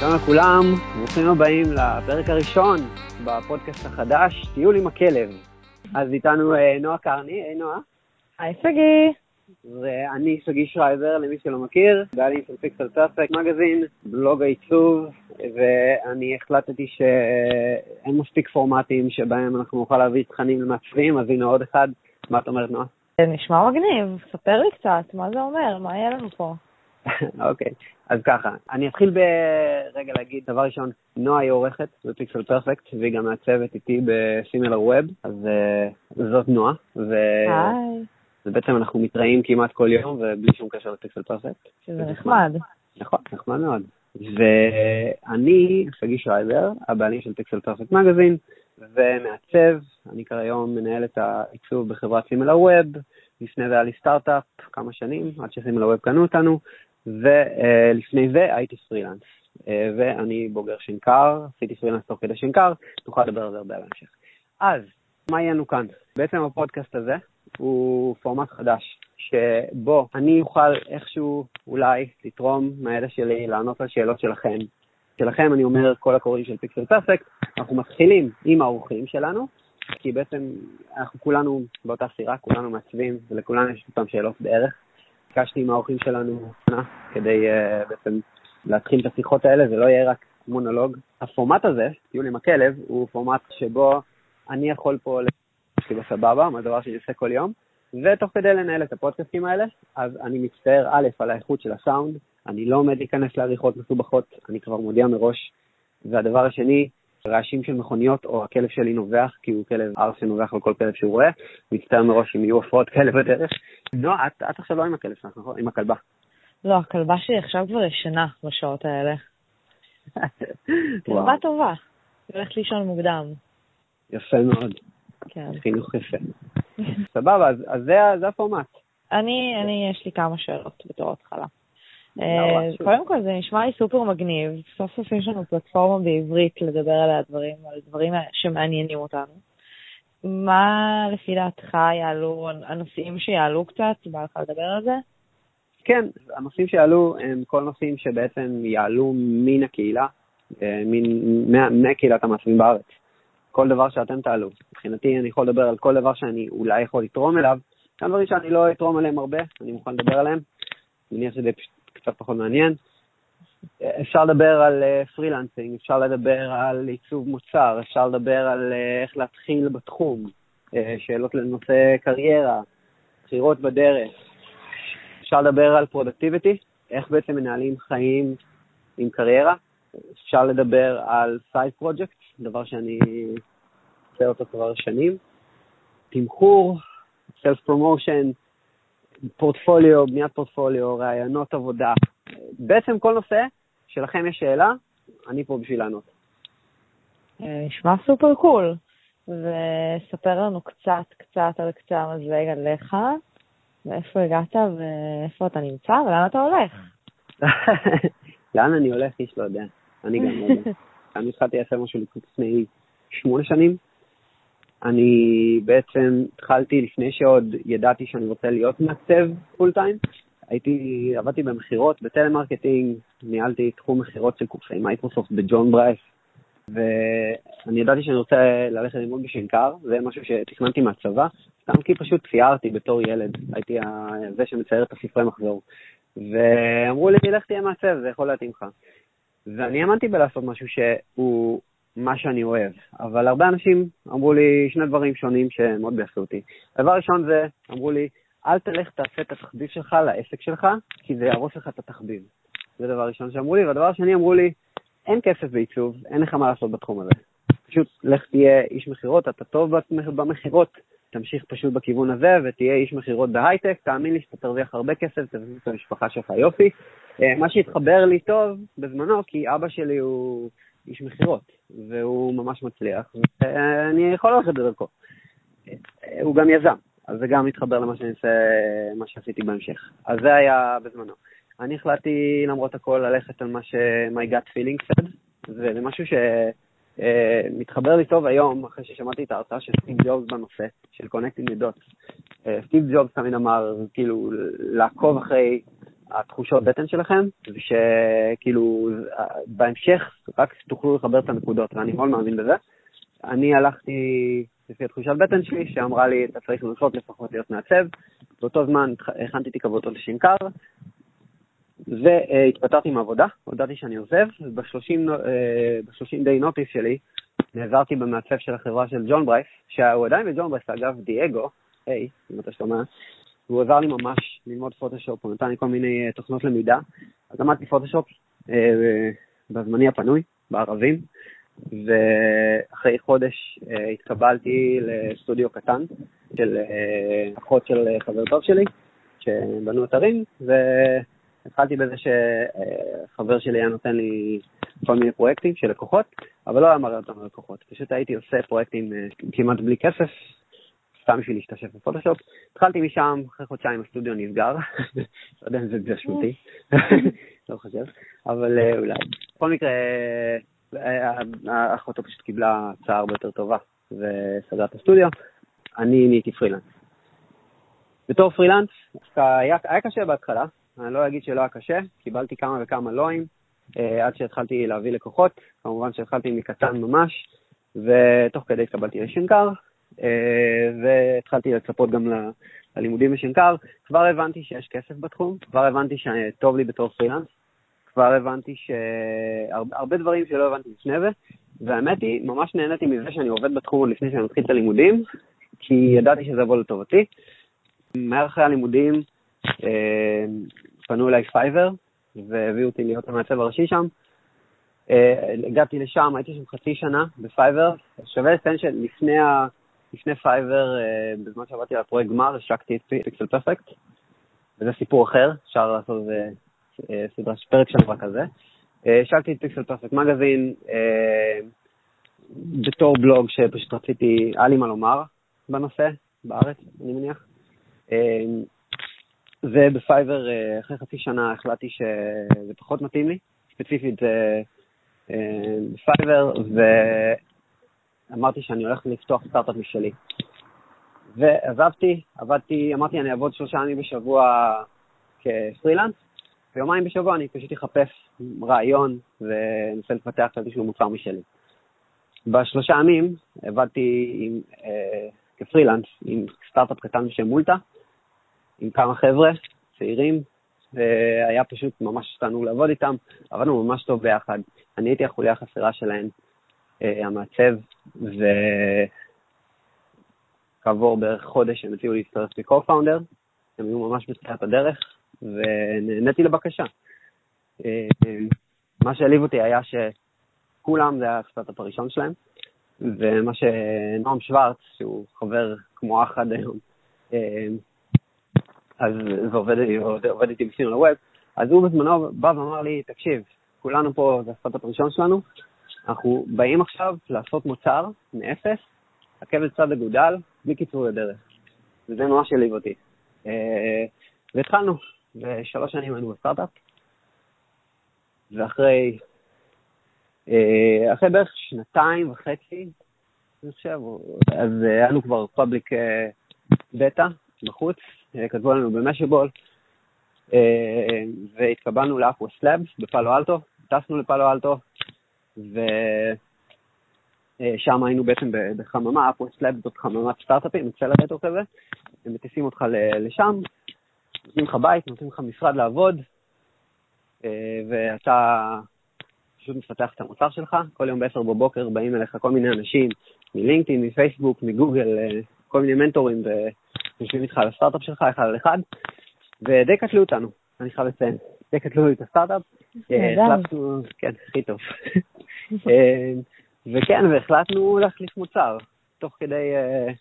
שלום לכולם, ברוכים הבאים לפרק הראשון בפודקאסט החדש, טיול עם הכלב. אז איתנו אה, נועה קרני, היי נועה. היי שגיא. ואני שגיא שרייבר, למי שלא מכיר, בעלים של פיקסל פרפקט מגזין, בלוג העיצוב, ואני החלטתי שאין מספיק פורמטים שבהם אנחנו נוכל להביא תכנים למעצבים, אז הנה עוד אחד. מה את אומרת, נועה? זה נשמע מגניב, ספר לי קצת, מה זה אומר? מה יהיה לנו פה? אוקיי, אז ככה, אני אתחיל ברגע להגיד, דבר ראשון, נועה היא עורכת ב Pixel Perfect, והיא גם מעצבת איתי ב SimilarWeb, אז אה, זאת נועה, היי. ובעצם אנחנו מתראים כמעט כל יום, ובלי שום קשר ל Pixel Perfect. שזה נחמד. נכון, נחמד מאוד. ואני, שגיא שרייבר, הבעלים של Pixel Perfect Magazine, ומעצב, אני כיום מנהל את העיצוב בחברת SimilarWeb, לפני זה היה לי סטארט-אפ כמה שנים, עד שסימילר ווב קנו אותנו, ולפני זה הייתי פרילנס. אה, ואני בוגר שנקר, עשיתי פרילנס תוך כדי שנקר, נוכל לדבר על זה הרבה בהמשך. אז, מה יהיה לנו כאן? בעצם הפודקאסט הזה הוא פורמט חדש, שבו אני אוכל איכשהו אולי לתרום מהידע שלי, לענות על שאלות שלכם. שלכם אני אומר כל הקוראים של פיקסל פרפקט, אנחנו מתחילים עם האורחים שלנו, כי בעצם אנחנו כולנו באותה סירה, כולנו מעצבים, ולכולנו יש אותם שאלות בערך. ביקשתי עם האורחים שלנו כדי uh, בעצם להתחיל את השיחות האלה, זה לא יהיה רק מונולוג. הפורמט הזה, טיול עם הכלב, הוא פורמט שבו אני יכול פה להגיד בסבבה, מה דבר שאני עושה כל יום, ותוך כדי לנהל את הפודקאסטים האלה, אז אני מצטער א' על האיכות של הסאונד, אני לא עומד להיכנס לעריכות מסובכות, אני כבר מודיע מראש. והדבר השני, רעשים של מכוניות או הכלב שלי נובח, כי הוא כלב ארס שנובח על כל כלב שהוא רואה, מצטער מראש אם יהיו הפרעות כאלה בדרך. נועה, את, את עכשיו לא עם הכלב שלך, נכון? עם הכלבה. לא, הכלבה שלי עכשיו כבר ישנה בשעות האלה. כלבה טובה, היא הולכת לישון מוקדם. יפה מאוד. כן. חינוך יפה. סבבה, אז, אז זה, זה הפורמט. אני, אני, יש לי כמה שאלות בתור התחלה. אה, קודם כל זה נשמע לי סופר מגניב, סוף סוף יש לנו פלטפורמה בעברית לדבר על הדברים, על דברים שמעניינים אותנו. מה לפי דעתך יעלו, הנושאים שיעלו קצת, בא לך לדבר על זה? כן, הנושאים שיעלו הם כל נושאים שבעצם יעלו מן הקהילה, אה, מקהילת המעצבים בארץ. כל דבר שאתם תעלו. מבחינתי אני יכול לדבר על כל דבר שאני אולי יכול לתרום אליו, גם דברים שאני לא אתרום עליהם הרבה, אני מוכן לדבר עליהם. אני מניח שזה קצת פחות מעניין. אפשר לדבר על freelancing, אפשר לדבר על עיצוב מוצר, אפשר לדבר על איך להתחיל בתחום, שאלות לנושא קריירה, בחירות בדרך. אפשר לדבר על productivity, איך בעצם מנהלים חיים עם קריירה. אפשר לדבר על side project, דבר שאני עושה אותו כבר שנים. תמחור, self promotion, פורטפוליו, בניית פורטפוליו, רעיונות עבודה. בעצם כל נושא שלכם יש שאלה, אני פה בשביל לענות. אה, נשמע super cool. וספר לנו קצת, קצת על קצה המזלג עליך, מאיפה הגעת ואיפה אתה נמצא ולאן אתה הולך. לאן אני הולך, איש לא יודע. אני גם לא יודע. אני התחלתי לעשות משהו לפני שמונה שנים, אני בעצם התחלתי לפני שעוד ידעתי שאני רוצה להיות מעצב full time. הייתי, עבדתי במכירות, בטלמרקטינג, ניהלתי תחום מכירות של קורסי מייקרוסופט ב John Bryce, ואני ידעתי שאני רוצה ללכת ללמוד בשנקר, זה משהו שתכננתי מהצבא, סתם כי פשוט ציירתי בתור ילד, הייתי זה שמצייר את הספרי מחזור. ואמרו לי, לך תהיה מעצב, זה יכול להתאים לך. ואני האמנתי בלעשות משהו שהוא מה שאני אוהב. אבל הרבה אנשים אמרו לי שני דברים שונים שמאוד ביאסו אותי. דבר ראשון זה, אמרו לי, אל תלך תעשה את התחביב שלך לעסק שלך, כי זה יהרוס לך את התחביב. זה דבר ראשון שאמרו לי. והדבר השני, אמרו לי, אין כסף בעיצוב, אין לך מה לעשות בתחום הזה. פשוט לך תהיה איש מכירות, אתה טוב במכירות, תמשיך פשוט בכיוון הזה ותהיה איש מכירות בהייטק, תאמין לי שאתה תרוויח הרבה כסף, תביא את המשפחה שלך יופי. אה, מה שהתחבר לי טוב בזמנו, כי אבא שלי הוא איש מכירות, והוא ממש מצליח, ואני יכול ללכת בדרכו. הוא גם יזם, אז זה גם מתחבר למה שאני עושה, מה שעשיתי בהמשך. אז זה היה בזמנו. אני החלטתי למרות הכל ללכת על מה ש- my gut feeling said, וזה משהו שמתחבר לי טוב היום, אחרי ששמעתי את ההרצאה של סטיב ג'ובס בנושא, של Connecting the Dots. סטיב ג'ובס תמיד אמר, כאילו, לעקוב אחרי התחושות בטן שלכם, ושכאילו בהמשך רק תוכלו לחבר את הנקודות, ואני מאוד מאמין בזה. אני הלכתי לפי התחושת בטן שלי, שאמרה לי, אתה צריך לנסות לפחות להיות מעצב. באותו זמן הכנתי תיק עבודות לשנקר, והתפטרתי מעבודה, הודעתי שאני עוזב, וב-30 day notice שלי נעזרתי במעצב של החברה של John Bryce, שהוא עדיין ב John Bryce, אגב, דייגו, היי, אם אתה שומע, והוא עזר לי ממש ללמוד פוטושופ, הוא נתן לי כל מיני אה, תוכנות למידה, אז למדתי פוטושופ אה, בזמני הפנוי, בערבים, ואחרי חודש אה, התקבלתי לסטודיו קטן של אחות של חבר טוב שלי, שבנו אתרים, והתחלתי בזה שחבר שלי היה נותן לי כל מיני פרויקטים של לקוחות, אבל לא היה מראה אותם ללקוחות, פשוט הייתי עושה פרויקטים כמעט בלי כסף, סתם בשביל להשתשף בפוטושופ. התחלתי משם, אחרי חודשיים הסטודיו נסגר, לא יודע אם זה באשמתי, לא חושב, אבל אה, אולי. בכל מקרה, אה, האחותו פשוט קיבלה הצעה הרבה יותר טובה וסגרה את הסטודיו. אני נהייתי פרילנס. בתור פרילנס, היה, היה קשה בהתחלה, אני לא אגיד שלא היה קשה, קיבלתי כמה וכמה לואים, אה, עד שהתחלתי להביא לקוחות, כמובן שהתחלתי מקטן ממש, ותוך כדי התקבלתי לשנקר, והתחלתי לצפות גם ללימודים בשנקר. כבר הבנתי שיש כסף בתחום, כבר הבנתי שטוב לי בתור פרילנס, כבר הבנתי שהרבה דברים שלא הבנתי לפני זה, והאמת היא, ממש נהניתי מזה שאני עובד בתחום עוד לפני שאני מתחיל את הלימודים, כי ידעתי שזה יבוא לטובתי. מהר אחרי הלימודים אה, פנו אליי Fiverr, והביאו אותי להיות המעצב הראשי שם. אה, הגעתי לשם, הייתי שם חצי שנה ב Fiverr. שווה לציין שלפני ה... לפני Fiverr, אה, בזמן שעבדתי על הפרויקט גמר, השקתי את Pixel Perfect, וזה סיפור אחר, אפשר לעשות איזה אה, סדרה, פרק שלנו רק על זה. אה, השקתי את Pixel Perfect Magazine בתור בלוג שפשוט רציתי, היה לי מה לומר בנושא, בארץ, אני מניח. וב Fiverr, אחרי חצי שנה החלטתי שזה פחות מתאים לי, ספציפית ב Fiverr, אמרתי שאני הולך לפתוח סטארט-אפ משלי. ועזבתי, עבדתי, אמרתי אני אעבוד שלושה ימים בשבוע כפרילנס, ויומיים בשבוע אני פשוט אחפש רעיון ואנסה לפתח איזשהו מוצר משלי. בשלושה ימים עבדתי עם, אה, כפרילנס עם סטארט-אפ קטן בשם מולטה, עם כמה חבר'ה צעירים, והיה פשוט ממש תענוג לעבוד איתם, עבדנו ממש טוב ביחד. אני הייתי החוליה החסרה שלהם. אה, המעצב, וכעבור בערך חודש הם הציעו להצטרף כ-co-founder, הם היו ממש בתחילת הדרך, ונהניתי לבקשה. אה, מה שהעליב אותי היה שכולם, זה היה הסטארט-אפ הראשון שלהם, ומה שנועם שוורץ, שהוא חבר כמו אח עד היום, אה, אז זה עובד, עובד, עובד איתי בסינון הווב, אז הוא בזמנו בא ואמר לי, תקשיב, כולנו פה, זה הסטארט-אפ הראשון שלנו, אנחנו באים עכשיו לעשות מוצר מאפס, עקב לצד אגודל, בלי קיצור לדרך. וזה ממש העליב אותי. אה, והתחלנו, ושלוש שנים היינו בסטארט-אפ, ואחרי אה, אחרי בערך שנתיים וחצי, אני חושב, אז היה לנו כבר public beta בחוץ, אה, כתבו לנו ב Mashable, והתקבלנו ל UpWest Labs בפאלו אלטו, טסנו לפאלו אלטו, ושם היינו בעצם בחממה, UpWest Labs זאת חממת סטארט-אפים, אקסלרטור כזה, הם מטיסים אותך לשם, נותנים לך בית, נותנים לך משרד לעבוד, אה, ואתה פשוט מפתח את המוצר שלך. כל יום ב-10 בבוקר באים אליך כל מיני אנשים מלינקדאין, מפייסבוק, מגוגל, אה, כל מיני מנטורים, ויושבים איתך על הסטארט-אפ שלך, אחד על אחד, ודי קטלו אותנו, אני חייב לציין. די קטלו את הסטארט-אפ. אה, החלטנו, כן, הכי טוב. אה, וכן, והחלטנו להחליף מוצר. תוך כדי, אה,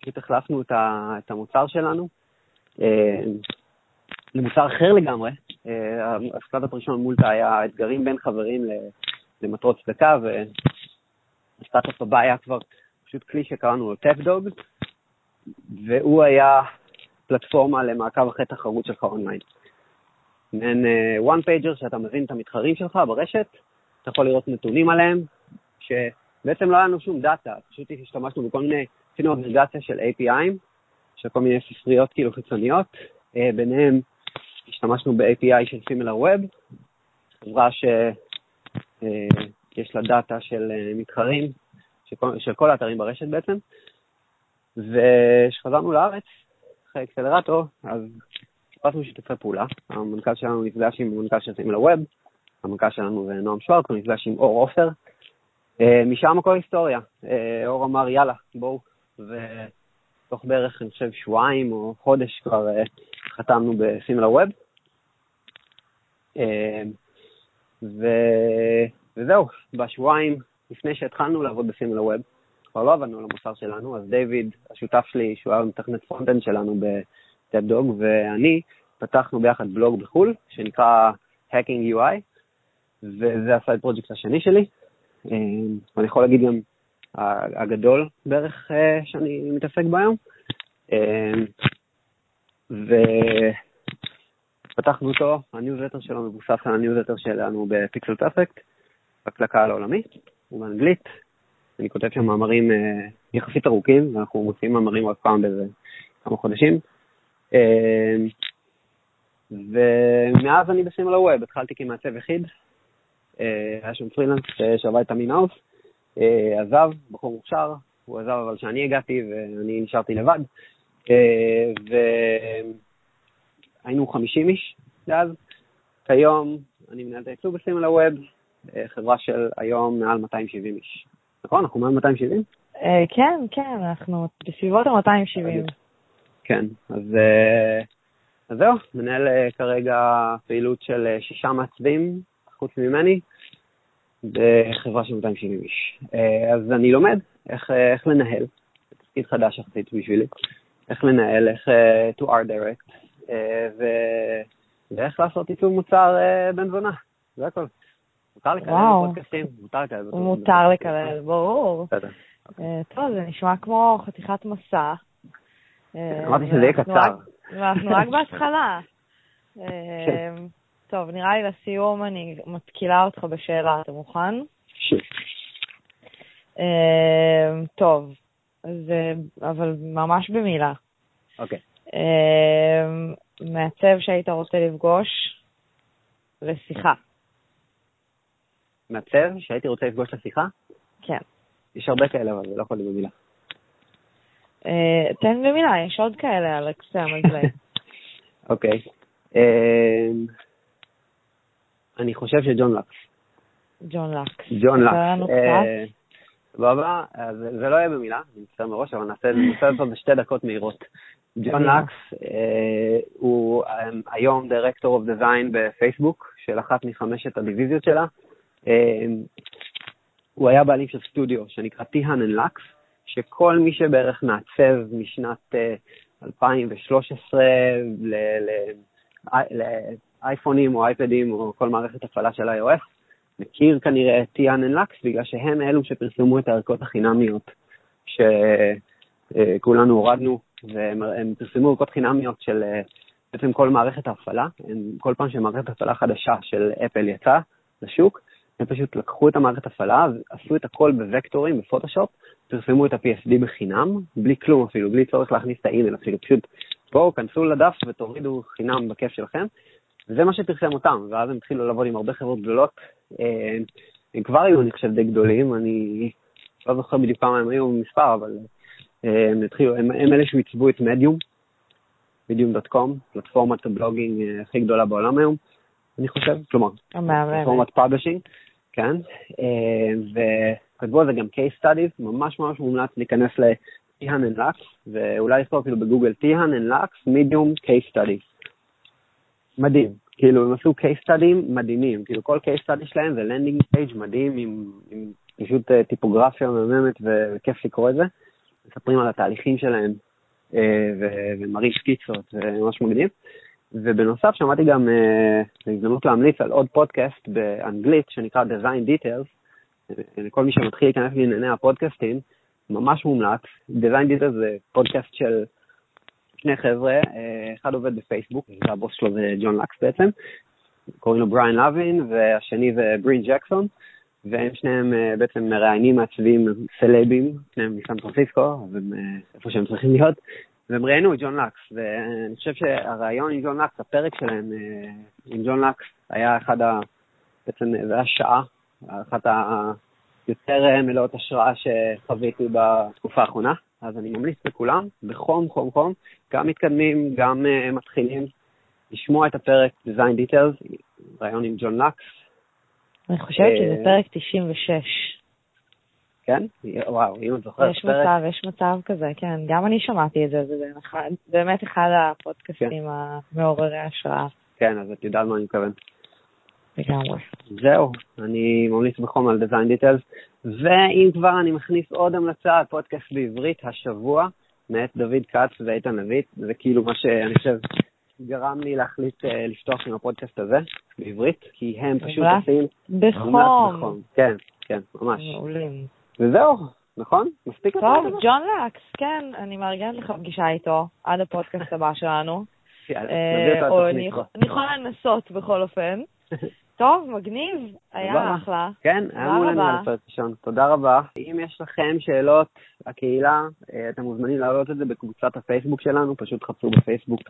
פשוט החלפנו את המוצר שלנו למוצר אחר לגמרי. הסטארט-אפ הראשון מולטה היה אתגרים בין חברים למטרות צדקה, והסטארט-אפ הבא היה כבר פשוט כלי שקראנו לו TapDog, והוא היה פלטפורמה למעקב אחרי תחרות שלך אונליין. מעין one pager שאתה מבין את המתחרים שלך ברשת, אתה יכול לראות נתונים עליהם, שבעצם לא היה לנו שום דאטה, פשוט השתמשנו בכל מיני, עשינו אגרגציה של API'ים, של כל מיני ספריות כאילו חיצוניות, אה, ביניהם השתמשנו ב-API של SimilarWeb, חברה שיש לה דאטה של מתחרים, של כל האתרים ברשת בעצם, וכשחזרנו לארץ, אחרי אקסלרטור, אז חיפשנו שיתופי פעולה. המנכ"ל שלנו נפגש עם המנכ"ל של SimilarWeb, המנכ"ל שלנו זה נועם שוורץ, הוא נפגש עם אור עופר. אה, משם הכל היסטוריה. אה, אור אמר, יאללה, בואו. ותוך בערך, אני חושב, שבועיים או חודש כבר אה, חתמנו ב SimilarWeb. ו... וזהו, בשבועיים לפני שהתחלנו לעבוד ב SimilarWeb, כבר לא עבדנו על המוצר שלנו, אז דיוויד, השותף שלי, שהוא היה מתכנת frontend שלנו ב TapDog, ואני פתחנו ביחד בלוג בחו"ל, שנקרא Hacking UI, וזה ה side project השני שלי. ואני יכול להגיד גם הגדול בערך אה, שאני מתעסק בו היום. ופתחנו אותו, הניוזלטר שלו מבוסס על הניוזלטר שלנו ב Pixel Perfect, רק לקהל העולמי, הוא באנגלית. אני כותב שם מאמרים אה, יחסית ארוכים, ואנחנו מוציאים מאמרים עוד פעם באיזה כמה חודשים. ומאז אני ב SimilarWeb, התחלתי כמעצב יחיד, אה, היה שם פרילנס אה, שעבד את המינהאוס, אה, עזב, בחור מוכשר, הוא עזב אבל כשאני הגעתי ואני נשארתי לבד, והיינו 50 איש אז. כיום אני מנהל את הייצוג בסימל הווב, חברה של היום מעל 270 איש. נכון? אנחנו מעל 270? כן, כן, אנחנו בסביבות ה-270. כן, אז, אז זהו, מנהל כרגע פעילות של שישה מעצבים חוץ ממני, בחברה של 270 איש. אה, אז אני לומד איך, איך לנהל, תפקיד חדש יחסית בשבילי, איך לנהל, איך uh, to art direct, ו... ואיך לעשות עיצוב מוצר בן זונה, זה הכל. מותר לקלל בפודקאסטים? מותר לקלל בפודקאסטים. מותר לקלל, ברור. בסדר. טוב, זה נשמע כמו חתיכת מסע. אמרתי שזה יהיה קצר. ואנחנו רק בהתחלה. טוב, נראה לי לסיום אני מתקילה אותך בשאלה, אתה מוכן? Uh, טוב, אז, אבל ממש במילה. אוקיי. Okay. Uh, מעצב שהיית רוצה לפגוש לשיחה. מעצב שהייתי רוצה לפגוש לשיחה? כן. יש הרבה כאלה, אבל זה לא יכול להיות במילה. תן במילה, יש עוד כאלה על הקצה המזלג. אוקיי. אני חושב שג'ון לקס. ג'ון לקס. ג'ון לקס. אה, סבבה, זה לא יהיה במילה, אני מצטער מראש, אבל נעשה לעשות בשתי דקות מהירות. ג'ון לקס אה, הוא אה, היום דירקטור אוף דיזיין בפייסבוק, של אחת מחמשת הדיוויזיות שלה. הוא היה בעלים של סטודיו שנקרא Teehan and Lax, שכל מי שבערך מעצב משנת 2013 אייפונים או אייפדים או כל מערכת הפעלה של iOS, מכיר כנראה את Teehan and Lax, בגלל שהם אלו שפרסמו את הערכות החינמיות שכולנו הורדנו, והם פרסמו ערכות חינמיות של בעצם כל מערכת ההפעלה. כל פעם שמערכת הפעלה חדשה של אפל יצאה לשוק, הם פשוט לקחו את המערכת הפעלה, עשו את הכל בווקטורים, בפוטושופ, פרסמו את ה-PSD בחינם, בלי כלום אפילו, בלי צורך להכניס את האימייל אפילו, פשוט בואו, כנסו לדף ותורידו חינם בכיף שלכם. וזה מה שפרסם אותם, ואז הם התחילו לעבוד עם הרבה חברות גדולות. אה, הם כבר היו, אני חושב, די גדולים, אני לא זוכר בדיוק כמה הם היו במספר, אבל אה, הם התחילו, הם, הם אלה שעיצבו את מדיום, מדיום.קום, פלטפורמת הבלוגינג אה, הכי גדולה בעולם היום, אני חושב, כלומר, פלטפורמת publishing, כן, וכתבו על זה גם case studies, ממש ממש מומלץ להיכנס ל- Teehan and Lax, ואולי לכתוב אפילו בגוגל Teehan and Lax, Medium case studies. מדהים. כאילו, הם עשו case studyים מדהימים, כאילו כל case study שלהם זה landing page מדהים עם, עם פשוט אה, טיפוגרפיה מהממת וכיף לקרוא את זה. מספרים על התהליכים שלהם אה, ומראים שקיצות, זה ממש מגניב. ובנוסף שמעתי גם אה, הזדמנות להמליץ על עוד פודקאסט באנגלית שנקרא Design Details, לכל מי שמתחיל להיכנס לענייני הפודקאסטים, ממש מומלץ. Design Details זה פודקאסט של שני חבר'ה, אה, אחד עובד בפייסבוק, והבוס שלו זה ג'ון לקס בעצם, קוראים לו בריין לוין, והשני זה ברין ג'קסון, והם שניהם אה, בעצם מראיינים מעצבים סלבים, שניהם מסן פרנסיסקו, אה, איפה שהם צריכים להיות, והם ראיינו את ג'ון לקס, ואני חושב שהרעיון עם ג'ון לקס, הפרק שלהם עם ג'ון לקס, היה אחד ה... בעצם זה היה שעה, אחת היותר מלאות השראה שחוויתי בתקופה האחרונה, אז אני ממליץ לכולם, בחום, חום, חום, גם מתקדמים, גם uh, מתחילים, לשמוע את הפרק Design Details, רעיון עם ג'ון לקס. אני חושבת שזה פרק 96. כן? וואו, אם את זוכרת יש פרק... מצב, יש מצב כזה, כן. גם אני שמעתי את זה, זה באמת אחד הפודקאסטים כן. המעוררי השראה. כן, אז את יודעת מה אני מתכוון. לגמרי. זהו, אני ממליץ בחום על Design Details, ואם כבר אני מכניס עוד המלצה, פודקאסט בעברית השבוע, מאת דוד כץ ואיתן לויט, זה כאילו מה שאני חושב גרם לי להחליט uh, לפתוח עם הפודקאסט הזה בעברית, כי הם פשוט עושים... בחום. כן, כן, ממש. מעולים. וזהו, נכון? מספיק טוב, ג'ון לקס, כן, אני מארגנת לך פגישה איתו עד הפודקאסט הבא שלנו. אה, אני יכולה לנסות בכל אופן. טוב, מגניב, היה אחלה. כן, היה מול על הפרק ראשון. תודה רבה. אם יש לכם שאלות, הקהילה, אה, אתם מוזמנים להעלות את זה בקבוצת הפייסבוק שלנו, פשוט חפשו בפייסבוק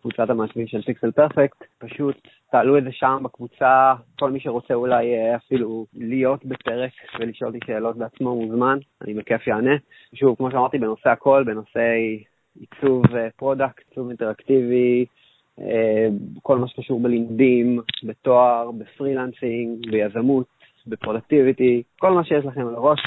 קבוצת המעצבים של Pixel Perfect, פשוט תעלו את זה שם בקבוצה, כל מי שרוצה אולי אה, אפילו להיות בפרק ולשאול אותי שאלות בעצמו מוזמן, אני בכיף יענה. שוב, כמו שאמרתי, בנושא הכל, בנושא עיצוב product, אה, עיצוב אינטראקטיבי, אה, כל מה שקשור בלימודים, בתואר, ב freelancing, ביזמות, ב productivity, כל מה שיש לכם על הראש.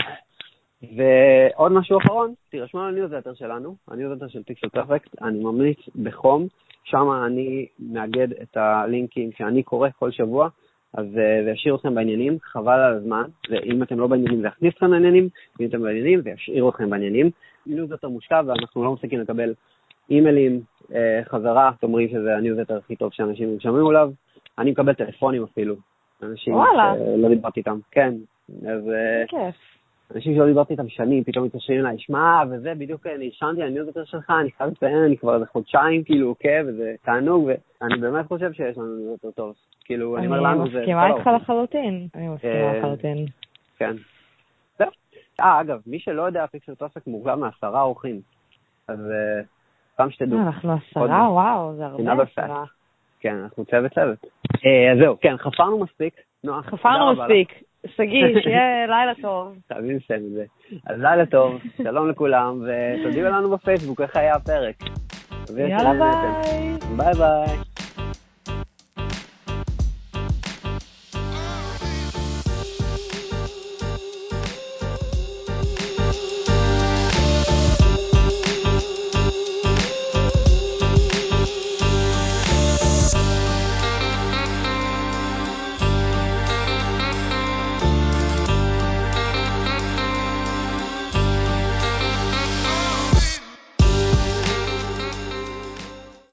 ועוד משהו אחרון, תירשמו על הניוזלטר שלנו, הניוזלטר של Pixel Perfect, אני ממליץ בחום שם אני מאגד את הלינקים שאני קורא כל שבוע, אז אה, זה ישאיר אתכם בעניינים, חבל על הזמן, ואם אתם לא בעניינים זה יכניס אתכם לעניינים, ואם אתם בעניינים זה ישאיר אתכם בעניינים. ניוזלטר מושקע ואנחנו לא מפסיקים לקבל אימיילים אה, חזרה, אומרים שזה הניוזלטר הכי טוב שאנשים נרשמים אליו. אני מקבל טלפונים אפילו, אנשים שלא דיברתי איתם, כן. אז... אה, כיף. אנשים שלא דיברתי איתם שנים, פתאום מתקשרים אליי, שמע, וזה, בדיוק אה, נרשמתי על הניוזלטר שלך, אני חייב לציין, אני כבר איזה חודשיים כאילו עוקב, וזה תענוג, ואני באמת חושב שיש לנו ניוזלטר טוב. כאילו, אני אומר לנו, זה... אני מסכימה איתך לחלוטין, אני מסכימה אה, לחלוטין. כן. זהו. אה, אגב, מי שלא יודע, פיקסל טוסק מורכב מעשרה אורחים, אז אה, סתם שתדעו. אנחנו עשרה? וואו, זה הרבה עשרה. כן, אנחנו צוות צוות. אז זהו, כן, חפרנו מספיק. חפרנו מספיק. שגיא, שיהיה לילה טוב. חייבים לסיים את זה. אז לילה טוב, שלום לכולם, ותודיעו לנו בפייסבוק איך היה הפרק. יאללה ביי. ביי ביי.